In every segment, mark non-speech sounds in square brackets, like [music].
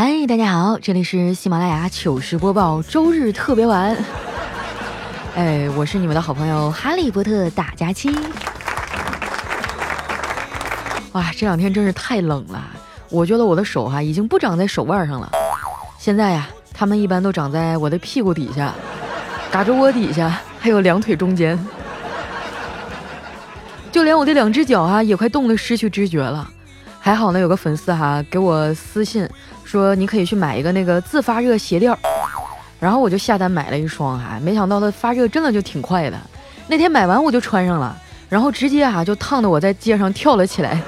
嗨，大家好，这里是喜马拉雅糗事播报周日特别晚。[laughs] 哎，我是你们的好朋友哈利波特大家期。哇，这两天真是太冷了，我觉得我的手哈已经不长在手腕上了，现在呀，它们一般都长在我的屁股底下、胳肢窝底下，还有两腿中间，就连我的两只脚啊也快冻得失去知觉了。还好呢，有个粉丝哈给我私信说你可以去买一个那个自发热鞋垫儿，然后我就下单买了一双哈，没想到它发热真的就挺快的。那天买完我就穿上了，然后直接哈就烫得我在街上跳了起来。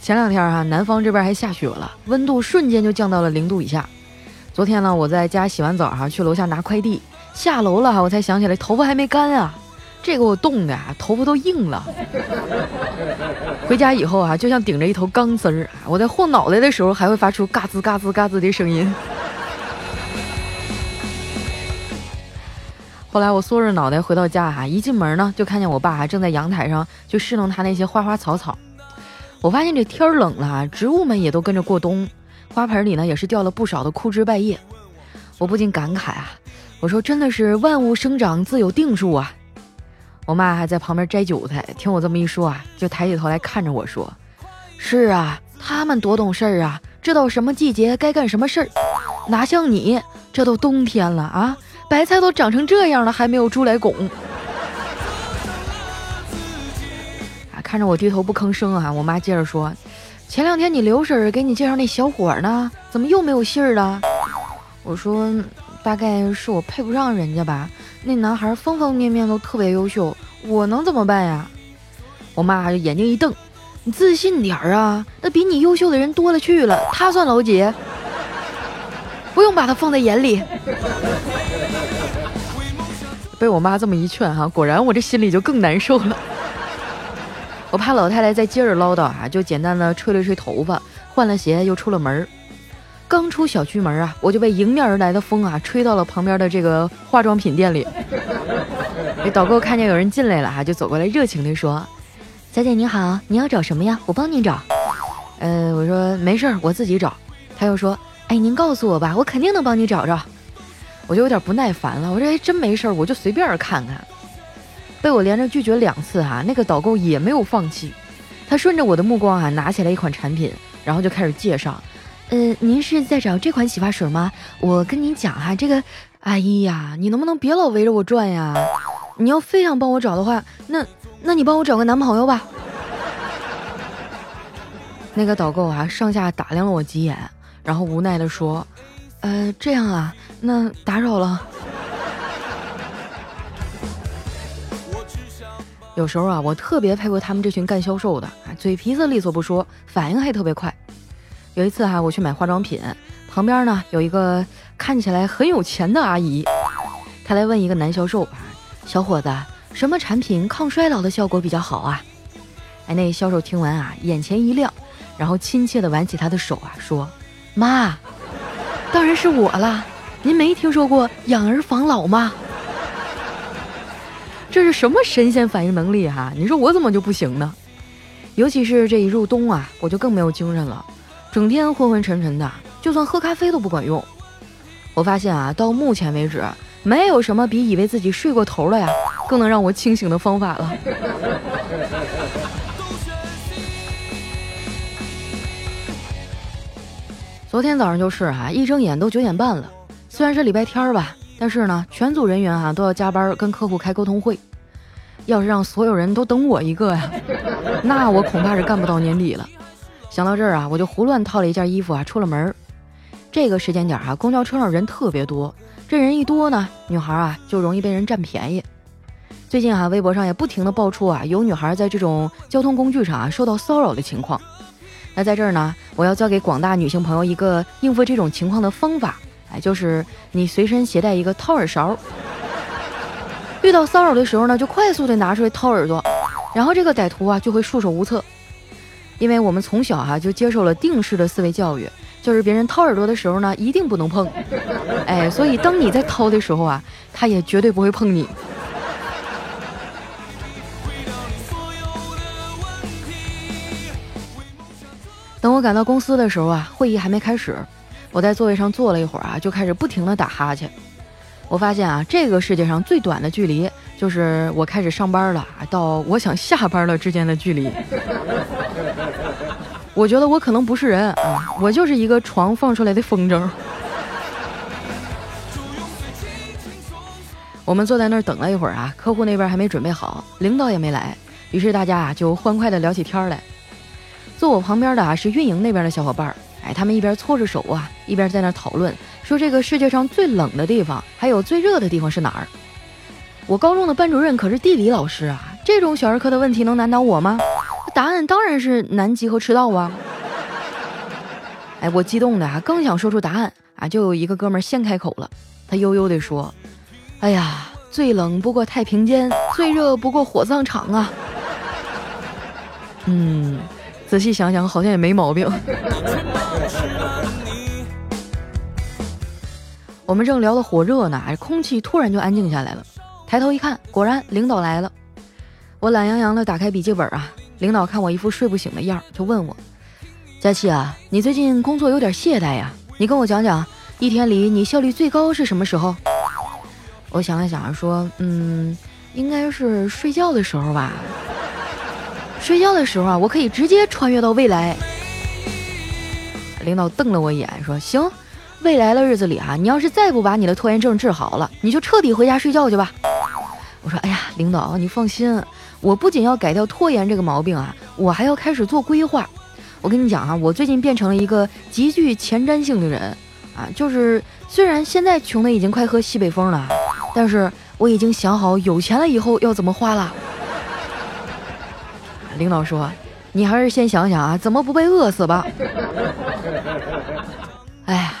前两天哈，南方这边还下雪了，温度瞬间就降到了零度以下。昨天呢，我在家洗完澡哈，去楼下拿快递，下楼了哈，我才想起来头发还没干啊。这给我冻的啊，头发都硬了。[laughs] 回家以后啊，就像顶着一头钢丝儿。我在晃脑袋的时候，还会发出嘎吱嘎吱嘎吱的声音。[laughs] 后来我缩着脑袋回到家哈，一进门呢，就看见我爸正在阳台上去侍弄他那些花花草草。我发现这天冷了，植物们也都跟着过冬，花盆里呢也是掉了不少的枯枝败叶。我不禁感慨啊，我说真的是万物生长自有定数啊。我妈还在旁边摘韭菜，听我这么一说啊，就抬起头来看着我说：“是啊，他们多懂事儿啊，知道什么季节该干什么事儿，哪像你，这都冬天了啊，白菜都长成这样了，还没有猪来拱。”啊，看着我低头不吭声啊，我妈接着说：“前两天你刘婶给你介绍那小伙呢，怎么又没有信儿了？”我说：“大概是我配不上人家吧。”那男孩方方面面都特别优秀，我能怎么办呀？我妈就眼睛一瞪：“你自信点儿啊！那比你优秀的人多了去了，他算老几？不用把他放在眼里。”被我妈这么一劝哈，果然我这心里就更难受了。我怕老太太再接着唠叨啊，就简单的吹了吹头发，换了鞋，又出了门儿。刚出小区门啊，我就被迎面而来的风啊吹到了旁边的这个化妆品店里。这 [laughs] 导购看见有人进来了哈，就走过来热情地说：“小姐您好，您要找什么呀？我帮您找。”呃，我说没事儿，我自己找。他又说：“哎，您告诉我吧，我肯定能帮你找着。”我就有点不耐烦了，我说：“哎，真没事儿，我就随便看看。”被我连着拒绝两次哈，那个导购也没有放弃，他顺着我的目光啊，拿起来一款产品，然后就开始介绍。呃，您是在找这款洗发水吗？我跟您讲哈，这个，哎呀，你能不能别老围着我转呀？你要非想帮我找的话，那那你帮我找个男朋友吧。[laughs] 那个导购啊，上下打量了我几眼，然后无奈的说：“呃，这样啊，那打扰了。”有时候啊，我特别佩服他们这群干销售的，嘴皮子利索不说，反应还特别快。有一次哈，我去买化妆品，旁边呢有一个看起来很有钱的阿姨，她来问一个男销售：“小伙子，什么产品抗衰老的效果比较好啊？”哎，那销售听完啊，眼前一亮，然后亲切地挽起她的手啊，说：“妈，当然是我啦！您没听说过养儿防老吗？这是什么神仙反应能力哈？你说我怎么就不行呢？尤其是这一入冬啊，我就更没有精神了。”整天昏昏沉沉的，就算喝咖啡都不管用。我发现啊，到目前为止，没有什么比以为自己睡过头了呀，更能让我清醒的方法了。[laughs] 昨天早上就是啊，一睁眼都九点半了。虽然是礼拜天吧，但是呢，全组人员哈都要加班跟客户开沟通会。要是让所有人都等我一个呀，那我恐怕是干不到年底了。想到这儿啊，我就胡乱套了一件衣服啊，出了门。这个时间点啊，公交车上人特别多，这人一多呢，女孩啊就容易被人占便宜。最近啊，微博上也不停的爆出啊，有女孩在这种交通工具上啊受到骚扰的情况。那在这儿呢，我要教给广大女性朋友一个应付这种情况的方法，哎，就是你随身携带一个掏耳勺，遇到骚扰的时候呢，就快速的拿出来掏耳朵，然后这个歹徒啊就会束手无策。因为我们从小哈就接受了定式的思维教育，就是别人掏耳朵的时候呢，一定不能碰，哎，所以当你在掏的时候啊，他也绝对不会碰你。等我赶到公司的时候啊，会议还没开始，我在座位上坐了一会儿啊，就开始不停的打哈欠。我发现啊，这个世界上最短的距离就是我开始上班了到我想下班了之间的距离。我觉得我可能不是人啊，我就是一个床放出来的风筝。[laughs] 我们坐在那儿等了一会儿啊，客户那边还没准备好，领导也没来，于是大家啊就欢快的聊起天来。坐我旁边的啊是运营那边的小伙伴，哎，他们一边搓着手啊，一边在那讨论，说这个世界上最冷的地方，还有最热的地方是哪儿？我高中的班主任可是地理老师啊，这种小儿科的问题能难倒我吗？答案当然是南极和赤道啊！哎，我激动的啊，刚想说出答案啊，就有一个哥们先开口了，他悠悠地说：“哎呀，最冷不过太平间，最热不过火葬场啊。[laughs] ”嗯，仔细想想好像也没毛病。[laughs] 我们正聊得火热呢，空气突然就安静下来了。抬头一看，果然领导来了。我懒洋洋的打开笔记本啊。领导看我一副睡不醒的样儿，就问我：“佳琪啊，你最近工作有点懈怠呀？你跟我讲讲，一天里你效率最高是什么时候？”我想了想说：“嗯，应该是睡觉的时候吧。睡觉的时候啊，我可以直接穿越到未来。”领导瞪了我一眼，说：“行，未来的日子里啊，你要是再不把你的拖延症治好了，你就彻底回家睡觉去吧。”我说：“哎呀，领导，你放心。”我不仅要改掉拖延这个毛病啊，我还要开始做规划。我跟你讲啊，我最近变成了一个极具前瞻性的人啊，就是虽然现在穷的已经快喝西北风了，但是我已经想好有钱了以后要怎么花了。[laughs] 领导说，你还是先想想啊，怎么不被饿死吧。[laughs] 哎呀。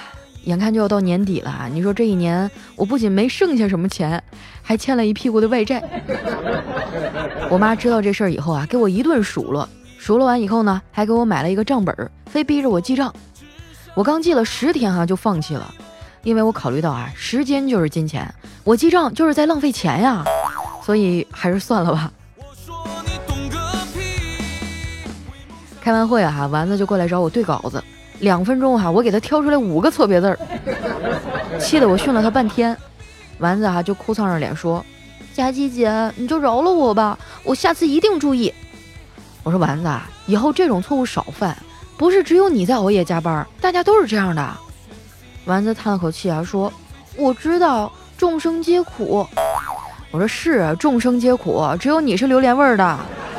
眼看就要到年底了，你说这一年我不仅没剩下什么钱，还欠了一屁股的外债。我妈知道这事儿以后啊，给我一顿数落，数落完以后呢，还给我买了一个账本，非逼着我记账。我刚记了十天哈就放弃了，因为我考虑到啊，时间就是金钱，我记账就是在浪费钱呀，所以还是算了吧。开完会啊，丸子就过来找我对稿子。两分钟哈，我给他挑出来五个错别字儿，气得我训了他半天。丸子哈就哭丧着脸说：“佳琪姐，你就饶了我吧，我下次一定注意。”我说：“丸子啊，以后这种错误少犯，不是只有你在熬夜加班，大家都是这样的。”丸子叹了口气啊，说：“我知道，众生皆苦。”我说：“是，众生皆苦，只有你是榴莲味儿的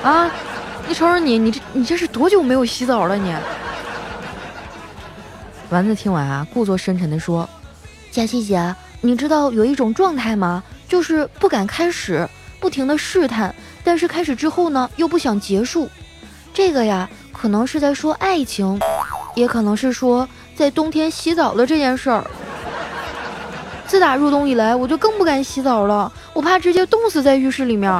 啊！你瞅瞅你，你这你这是多久没有洗澡了你？”丸子听完啊，故作深沉地说：“佳琪姐，你知道有一种状态吗？就是不敢开始，不停的试探，但是开始之后呢，又不想结束。这个呀，可能是在说爱情，也可能是说在冬天洗澡的这件事儿。自打入冬以来，我就更不敢洗澡了，我怕直接冻死在浴室里面。”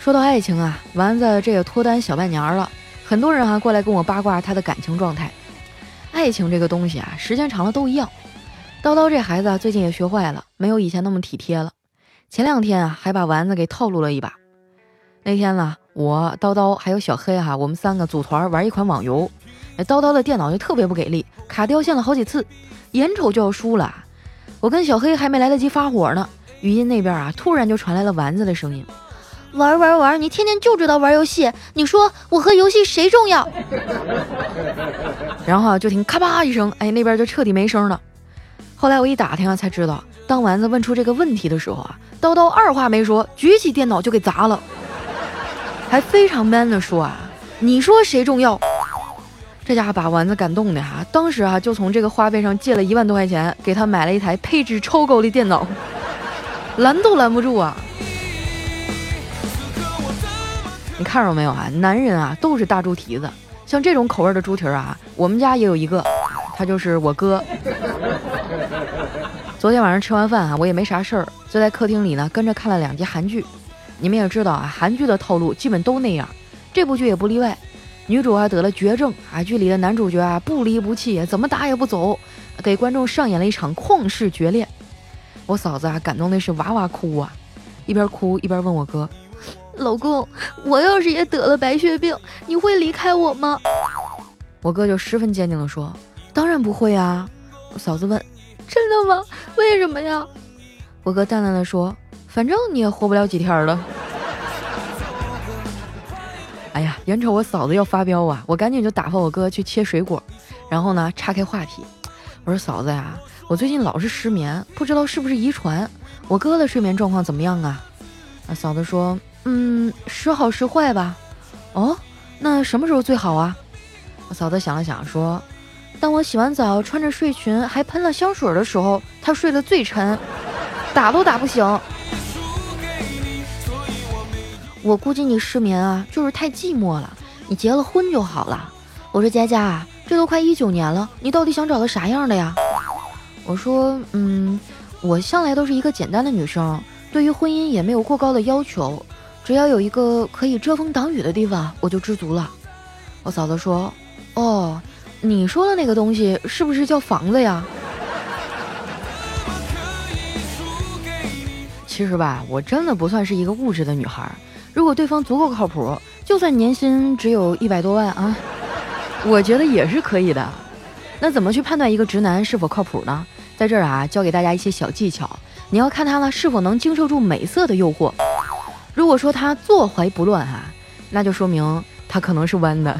说到爱情啊，丸子这也脱单小半年了，很多人啊过来跟我八卦他的感情状态。爱情这个东西啊，时间长了都一样。叨叨这孩子最近也学坏了，没有以前那么体贴了。前两天啊，还把丸子给套路了一把。那天呢，我叨叨还有小黑哈，我们三个组团玩一款网游，那叨叨的电脑就特别不给力，卡掉线了好几次，眼瞅就要输了。我跟小黑还没来得及发火呢，语音那边啊，突然就传来了丸子的声音。玩玩玩！你天天就知道玩游戏，你说我和游戏谁重要？[laughs] 然后就听咔吧一声，哎，那边就彻底没声了。后来我一打听啊，才知道，当丸子问出这个问题的时候啊，叨叨二话没说，举起电脑就给砸了，还非常 man 的说啊，你说谁重要？这家伙把丸子感动的哈，当时啊就从这个花呗上借了一万多块钱，给他买了一台配置超高的电脑，[laughs] 拦都拦不住啊。你看着没有啊？男人啊都是大猪蹄子，像这种口味的猪蹄儿啊，我们家也有一个，他就是我哥。昨天晚上吃完饭啊，我也没啥事儿，就在客厅里呢跟着看了两集韩剧。你们也知道啊，韩剧的套路基本都那样，这部剧也不例外。女主啊得了绝症啊，剧里的男主角啊不离不弃，怎么打也不走，给观众上演了一场旷世绝恋。我嫂子啊感动的是哇哇哭啊，一边哭一边问我哥。老公，我要是也得了白血病，你会离开我吗？我哥就十分坚定地说：“当然不会啊。”我嫂子问：“真的吗？为什么呀？”我哥淡淡的说：“反正你也活不了几天了。”哎呀，眼瞅我嫂子要发飙啊，我赶紧就打发我哥去切水果，然后呢岔开话题，我说：“嫂子呀，我最近老是失眠，不知道是不是遗传。我哥的睡眠状况怎么样啊？”啊，嫂子说：“嗯，时好时坏吧。”哦，那什么时候最好啊？我嫂子想了想说：“当我洗完澡，穿着睡裙，还喷了香水的时候，他睡得最沉，打都打不醒。我估计你失眠啊，就是太寂寞了。你结了婚就好了。”我说：“佳佳，这都快一九年了，你到底想找个啥样的呀？”我说：“嗯，我向来都是一个简单的女生，对于婚姻也没有过高的要求，只要有一个可以遮风挡雨的地方，我就知足了。”我嫂子说。哦，你说的那个东西是不是叫房子呀？其实吧，我真的不算是一个物质的女孩。如果对方足够靠谱，就算年薪只有一百多万啊，我觉得也是可以的。那怎么去判断一个直男是否靠谱呢？在这儿啊，教给大家一些小技巧。你要看他呢是否能经受住美色的诱惑。如果说他坐怀不乱哈，那就说明他可能是弯的。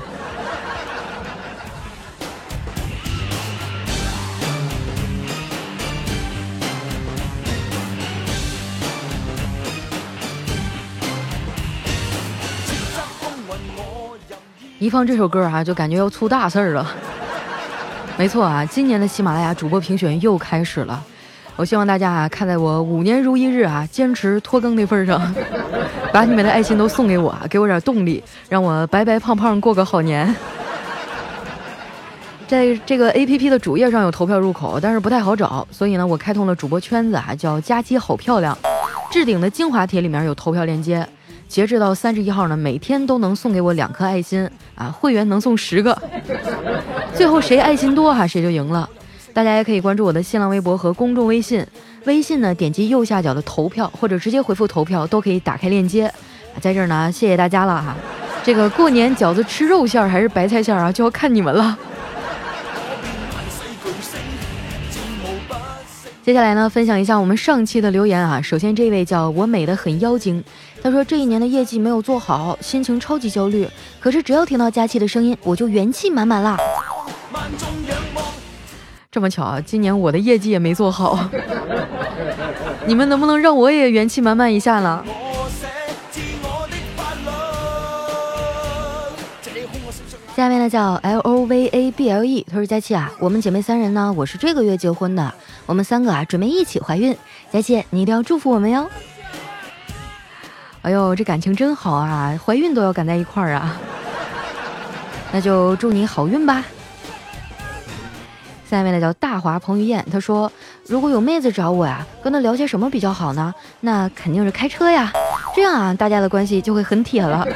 放这首歌啊，就感觉要出大事儿了。[laughs] 没错啊，今年的喜马拉雅主播评选又开始了。我希望大家啊，看在我五年如一日啊，坚持拖更的份上，[laughs] 把你们的爱心都送给我，给我点动力，让我白白胖胖过个好年。[laughs] 在这个 A P P 的主页上有投票入口，但是不太好找，所以呢，我开通了主播圈子啊，叫佳期好漂亮，置顶的精华帖里面有投票链接。截止到三十一号呢，每天都能送给我两颗爱心啊，会员能送十个，最后谁爱心多哈谁就赢了。大家也可以关注我的新浪微博和公众微信，微信呢点击右下角的投票或者直接回复投票都可以打开链接。在这儿呢，谢谢大家了哈。这个过年饺子吃肉馅儿还是白菜馅儿啊，就要看你们了。接下来呢，分享一下我们上期的留言啊。首先这位叫我美的很妖精，他说这一年的业绩没有做好，心情超级焦虑。可是只要听到佳期的声音，我就元气满满啦。这么巧啊，今年我的业绩也没做好，你们能不能让我也元气满满一下呢？下面呢叫 L O V A B L E，他说佳琪啊，我们姐妹三人呢，我是这个月结婚的，我们三个啊准备一起怀孕，佳琪你一定要祝福我们哟。哎呦，这感情真好啊，怀孕都要赶在一块儿啊，[laughs] 那就祝你好运吧。下面呢叫大华彭于晏，他说如果有妹子找我呀，跟她聊些什么比较好呢？那肯定是开车呀，这样啊大家的关系就会很铁了。[laughs]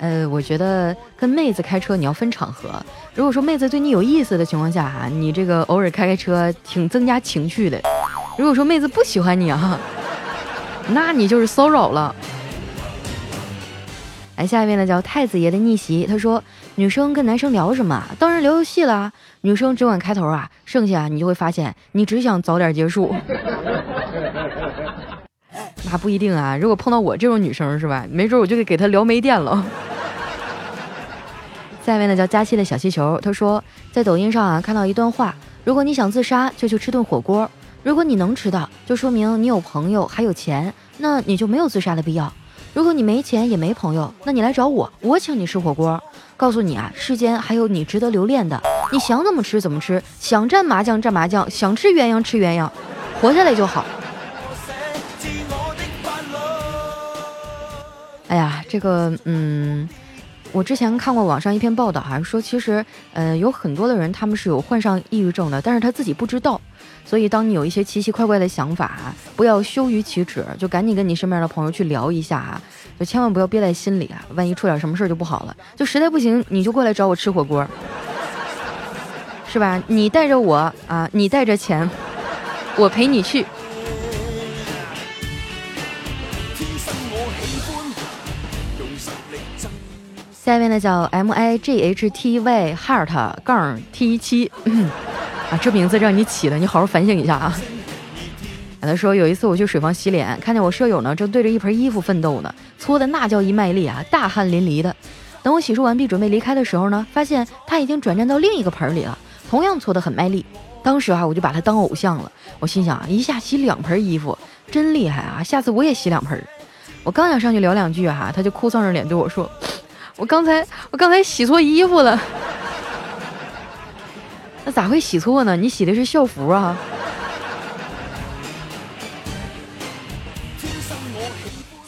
呃，我觉得跟妹子开车你要分场合。如果说妹子对你有意思的情况下哈，你这个偶尔开开车挺增加情趣的。如果说妹子不喜欢你啊，那你就是骚扰了。来，下一位呢叫太子爷的逆袭，他说女生跟男生聊什么？当然聊游戏啦。女生只管开头啊，剩下你就会发现你只想早点结束。[laughs] 那不一定啊，如果碰到我这种女生是吧？没准我就给给她聊没电了。[laughs] 下一位呢叫佳期的小气球，他说在抖音上啊看到一段话：如果你想自杀，就去吃顿火锅；如果你能吃到，就说明你有朋友还有钱，那你就没有自杀的必要。如果你没钱也没朋友，那你来找我，我请你吃火锅。告诉你啊，世间还有你值得留恋的，你想怎么吃怎么吃，想蘸麻酱蘸麻酱，想吃鸳鸯吃鸳鸯，活下来就好。哎呀，这个，嗯，我之前看过网上一篇报道，哈，说其实，呃，有很多的人他们是有患上抑郁症的，但是他自己不知道。所以，当你有一些奇奇怪怪的想法，不要羞于启齿，就赶紧跟你身边的朋友去聊一下啊，就千万不要憋在心里啊，万一出点什么事儿就不好了。就实在不行，你就过来找我吃火锅，是吧？你带着我啊，你带着钱，我陪你去。下面呢叫 M I G H T Y Heart 杠 T 七 [clears throat] 啊，这名字让你起的，你好好反省一下啊。他说有一次我去水房洗脸，看见我舍友呢正对着一盆衣服奋斗呢，搓的那叫一卖力啊，大汗淋漓的。等我洗漱完毕准备离开的时候呢，发现他已经转战到另一个盆里了，同样搓得很卖力。当时啊，我就把他当偶像了。我心想啊，一下洗两盆衣服，真厉害啊！下次我也洗两盆。我刚想上去聊两句哈，他就哭丧着脸对我说：“我刚才我刚才洗错衣服了。”那咋会洗错呢？你洗的是校服啊。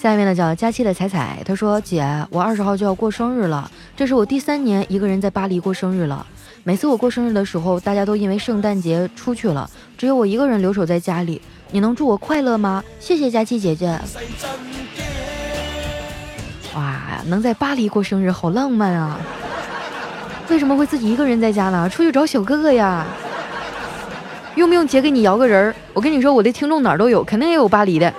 下面呢叫佳期的彩彩，她说：“姐，我二十号就要过生日了，这是我第三年一个人在巴黎过生日了。”每次我过生日的时候，大家都因为圣诞节出去了，只有我一个人留守在家里。你能祝我快乐吗？谢谢佳琪姐姐。哇，能在巴黎过生日，好浪漫啊！为什么会自己一个人在家呢？出去找小哥哥呀？用不用姐给你摇个人儿？我跟你说，我的听众哪儿都有，肯定也有巴黎的。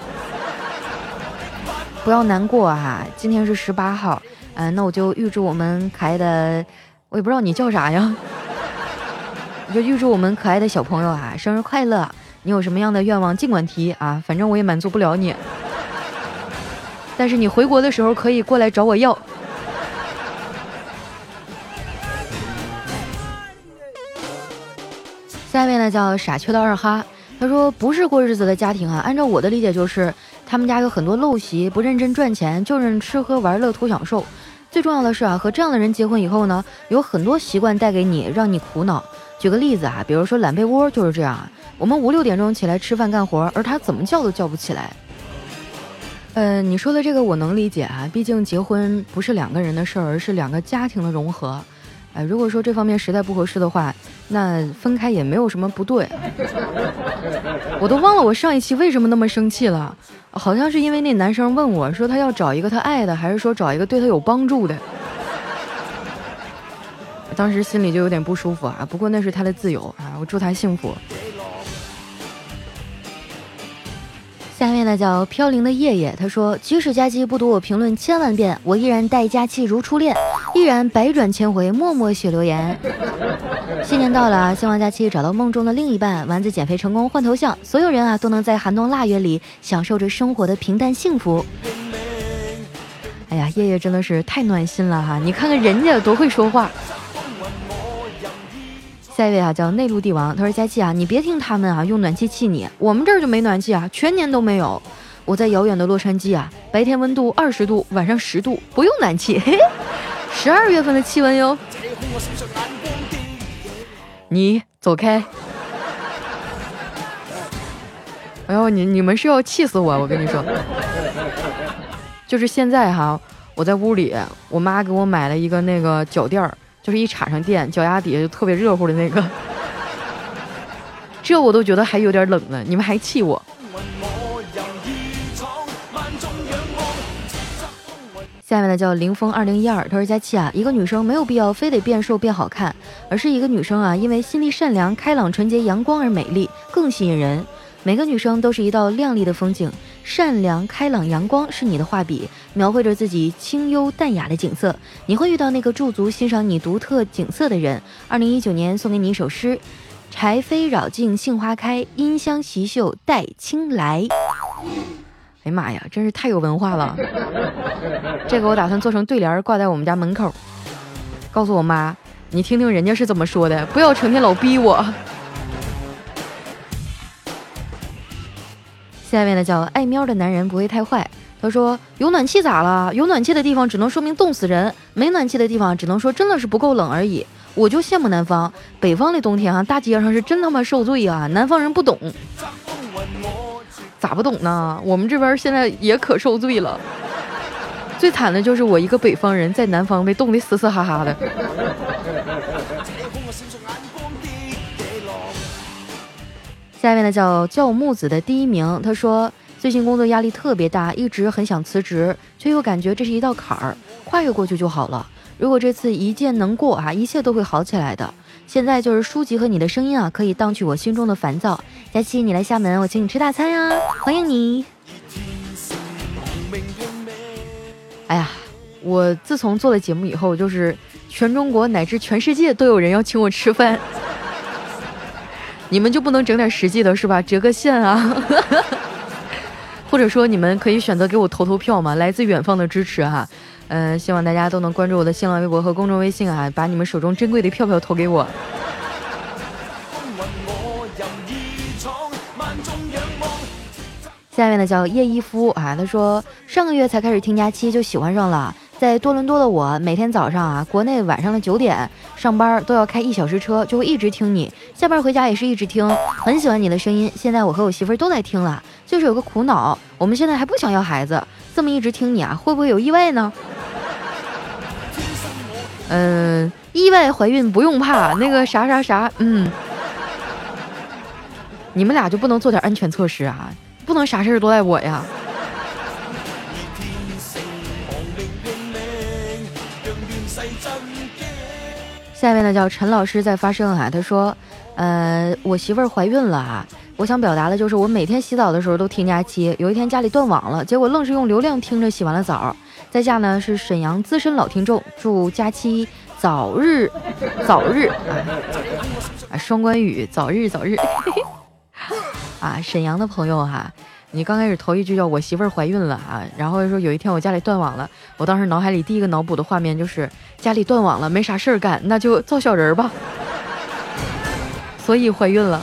不要难过哈，今天是十八号，嗯，那我就预祝我们可爱的，我也不知道你叫啥呀。就预祝我们可爱的小朋友啊，生日快乐！你有什么样的愿望，尽管提啊，反正我也满足不了你。但是你回国的时候可以过来找我要。下面呢叫傻缺的二哈，他说不是过日子的家庭啊，按照我的理解就是他们家有很多陋习，不认真赚钱，就认吃喝玩乐图享受。最重要的是啊，和这样的人结婚以后呢，有很多习惯带给你，让你苦恼。举个例子啊，比如说懒被窝就是这样啊。我们五六点钟起来吃饭干活，而他怎么叫都叫不起来。呃，你说的这个我能理解啊，毕竟结婚不是两个人的事儿，而是两个家庭的融合。哎，如果说这方面实在不合适的话，那分开也没有什么不对。[laughs] 我都忘了我上一期为什么那么生气了，好像是因为那男生问我说他要找一个他爱的，还是说找一个对他有帮助的。当时心里就有点不舒服啊，不过那是他的自由啊，我祝他幸福。下面呢叫飘零的叶叶，他说：即使佳期不读我评论千万遍，我依然待佳期如初恋，依然百转千回默默写留言。[laughs] 新年到了，希望佳期找到梦中的另一半，丸子减肥成功换头像，所有人啊都能在寒冬腊月里享受着生活的平淡幸福。哎呀，叶叶真的是太暖心了哈，你看看人家多会说话。下一位啊，叫内陆帝王。他说：“佳琪啊，你别听他们啊，用暖气气你。我们这儿就没暖气啊，全年都没有。我在遥远的洛杉矶啊，白天温度二十度，晚上十度，不用暖气。嘿十二月份的气温哟。你走开！哎呦，你你们是要气死我！我跟你说，就是现在哈，我在屋里，我妈给我买了一个那个脚垫儿。”就是一插上电，脚丫底下就特别热乎的那个，这我都觉得还有点冷呢，你们还气我？下面呢叫凌风二零一二，他说佳期啊，一个女生没有必要非得变瘦变好看，而是一个女生啊，因为心地善良、开朗、纯洁、阳光而美丽，更吸引人。每个女生都是一道亮丽的风景，善良、开朗、阳光是你的画笔，描绘着自己清幽淡雅的景色。你会遇到那个驻足欣赏你独特景色的人。二零一九年送给你一首诗：柴扉绕径杏花开，音香袭袖带青来。哎呀妈呀，真是太有文化了！这个我打算做成对联挂在我们家门口，告诉我妈，你听听人家是怎么说的，不要成天老逼我。下面呢叫爱喵的男人不会太坏。他说：“有暖气咋了？有暖气的地方只能说明冻死人，没暖气的地方只能说真的是不够冷而已。我就羡慕南方，北方的冬天啊，大街上是真他妈受罪啊！南方人不懂，咋不懂呢？我们这边现在也可受罪了。最惨的就是我一个北方人在南方被冻得嘶嘶哈哈的。”下面呢叫叫木子的第一名，他说最近工作压力特别大，一直很想辞职，却又感觉这是一道坎儿，跨越过去就好了。如果这次一键能过啊，一切都会好起来的。现在就是书籍和你的声音啊，可以荡去我心中的烦躁。佳期，你来厦门，我请你吃大餐呀，欢迎你。哎呀，我自从做了节目以后，就是全中国乃至全世界都有人要请我吃饭，你们就不能整点实际的，是吧？折个现啊，[laughs] 或者说你们可以选择给我投投票嘛，来自远方的支持哈。嗯，希望大家都能关注我的新浪微博和公众微信啊，把你们手中珍贵的票票投给我。下面呢叫叶一夫啊，他说上个月才开始听假期就喜欢上了，在多伦多的我每天早上啊，国内晚上的九点上班都要开一小时车，就会一直听你，下班回家也是一直听，很喜欢你的声音。现在我和我媳妇儿都在听了，就是有个苦恼，我们现在还不想要孩子，这么一直听你啊，会不会有意外呢？嗯，[laughs] 意外怀孕不用怕，那个啥啥啥，嗯，你们俩就不能做点安全措施啊？不能啥事儿都赖我呀！下面呢叫陈老师在发声啊，他说，呃，我媳妇儿怀孕了啊，我想表达的就是我每天洗澡的时候都听佳期，有一天家里断网了，结果愣是用流量听着洗完了澡。在下呢是沈阳资深老听众，祝佳期早日早日啊，双关语，早日早日。[laughs] 啊，沈阳的朋友哈，你刚开始头一句叫我媳妇儿怀孕了啊，然后说有一天我家里断网了，我当时脑海里第一个脑补的画面就是家里断网了，没啥事儿干，那就造小人儿吧，所以怀孕了。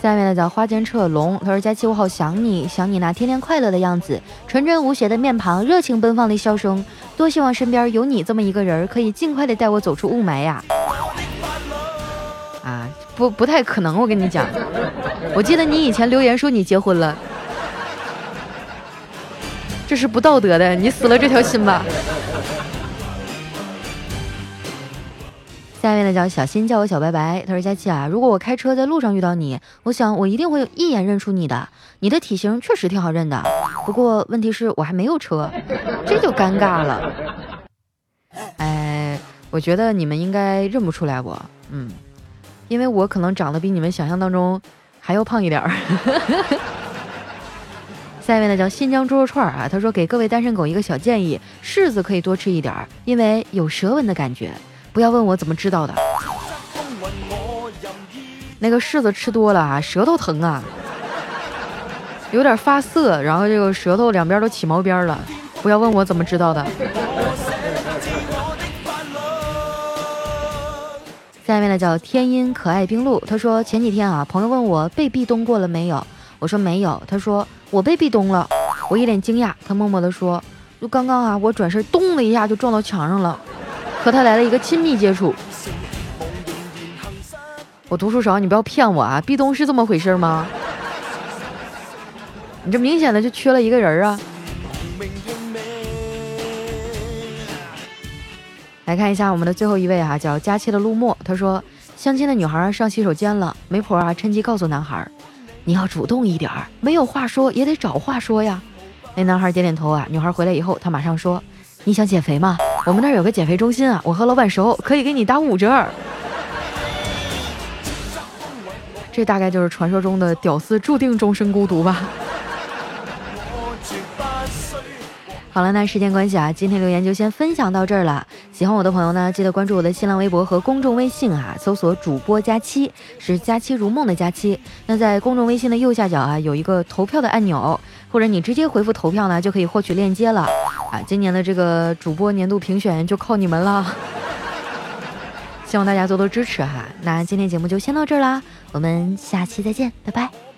下面的叫花间彻龙，他说佳期我好想你，想你那天天快乐的样子，纯真无邪的面庞，热情奔放的笑声，多希望身边有你这么一个人，可以尽快的带我走出雾霾呀。不不太可能，我跟你讲，我记得你以前留言说你结婚了，这是不道德的，你死了这条心吧。下面呢叫小新，叫我小白白。他说：“佳琪啊，如果我开车在路上遇到你，我想我一定会一眼认出你的。你的体型确实挺好认的，不过问题是我还没有车，这就尴尬了。哎，我觉得你们应该认不出来我，嗯。”因为我可能长得比你们想象当中还要胖一点儿。[laughs] 下一位呢叫新疆猪肉串啊，他说给各位单身狗一个小建议，柿子可以多吃一点儿，因为有舌吻的感觉。不要问我怎么知道的，那个柿子吃多了啊，舌头疼啊，有点发涩，然后这个舌头两边都起毛边了。不要问我怎么知道的。下面呢叫天音可爱冰露，他说前几天啊，朋友问我被壁咚过了没有，我说没有，他说我被壁咚了，我一脸惊讶，他默默的说，就刚刚啊，我转身咚的一下就撞到墙上了，和他来了一个亲密接触。我读书少，你不要骗我啊，壁咚是这么回事吗？你这明显的就缺了一个人啊。来看一下我们的最后一位哈，叫佳期的陆墨。他说，相亲的女孩上洗手间了，媒婆啊趁机告诉男孩，你要主动一点儿，没有话说也得找话说呀。那男孩点点头啊。女孩回来以后，他马上说，你想减肥吗？我们那儿有个减肥中心啊，我和老板熟，可以给你打五折。[laughs] 这大概就是传说中的屌丝注定终身孤独吧。好了，那时间关系啊，今天留言就先分享到这儿了。喜欢我的朋友呢，记得关注我的新浪微博和公众微信啊，搜索主播佳期，是佳期如梦的佳期。那在公众微信的右下角啊，有一个投票的按钮，或者你直接回复投票呢，就可以获取链接了啊。今年的这个主播年度评选就靠你们了，希望大家多多支持哈。那今天节目就先到这儿啦，我们下期再见，拜拜。